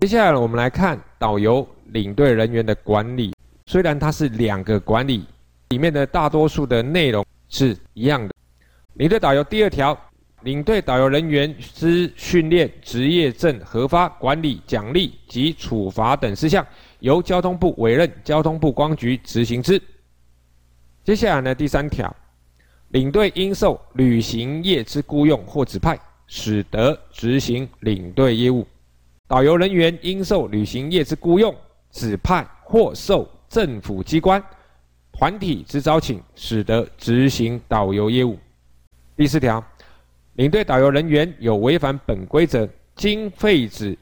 接下来我们来看导游领队人员的管理，虽然它是两个管理，里面的大多数的内容是一样的。领队导游第二条，领队导游人员之训练、职业证核发、管理、奖励及处罚等事项，由交通部委任交通部光局执行之。接下来呢，第三条，领队应受旅行业之雇佣或指派，使得执行领队业务；导游人员应受旅行业之雇佣、指派或受政府机关、团体之招请，使得执行导游业务。第四条，领队导游人员有违反本规则，经废止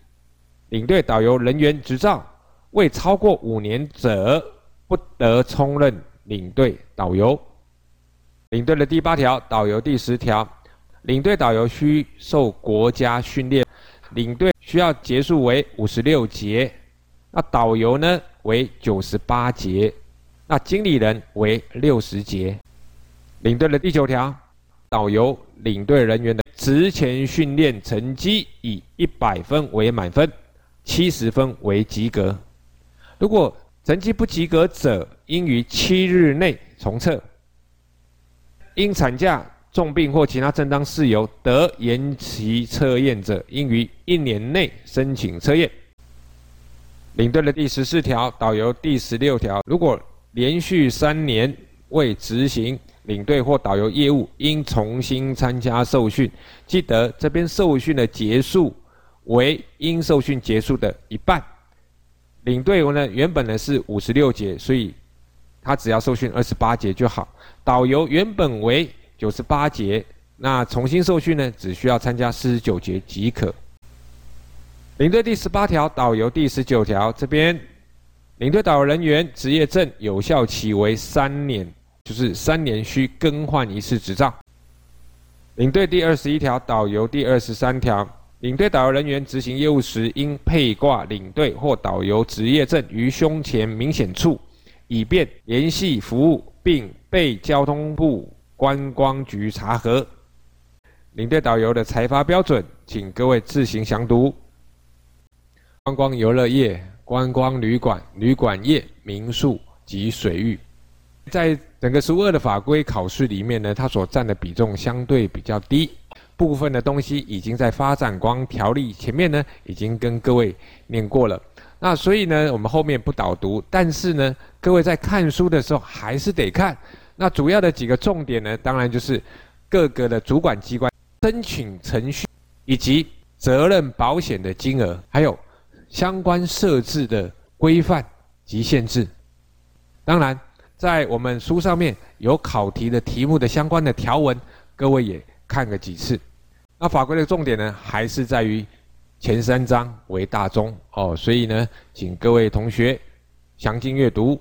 领队导游人员执照未超过五年者，不得充任。领队导游，领队的第八条，导游第十条，领队导游需受国家训练，领队需要节数为五十六节，那导游呢为九十八节，那经理人为六十节。领队的第九条，导游领队人员的职前训练成绩以一百分为满分，七十分为及格。如果成绩不及格者，应于七日内重测。因产假、重病或其他正当事由得延期测验者，应于一年内申请测验。领队的第十四条，导游第十六条，如果连续三年未执行领队或导游业务，应重新参加受训。记得这边受训的结束为应受训结束的一半。领队呢，原本呢是五十六节，所以他只要受训二十八节就好。导游原本为九十八节，那重新受训呢，只需要参加四十九节即可。领队第十八条，导游第十九条，这边领队导游人员职业证有效期为三年，就是三年需更换一次执照。领队第二十一条，导游第二十三条。领队导游人员执行业务时，应配挂领队或导游职业证于胸前明显处，以便联系服务，并被交通部观光局查核。领队导游的裁罚标准，请各位自行详读。观光游乐业、观光旅馆、旅馆业、民宿及水域，在整个实务二的法规考试里面呢，它所占的比重相对比较低。部分的东西已经在发展光条例前面呢，已经跟各位念过了。那所以呢，我们后面不导读，但是呢，各位在看书的时候还是得看。那主要的几个重点呢，当然就是各个的主管机关申请程序，以及责任保险的金额，还有相关设置的规范及限制。当然，在我们书上面有考题的题目的相关的条文，各位也看个几次。那法规的重点呢，还是在于前三章为大宗哦，所以呢，请各位同学详尽阅读。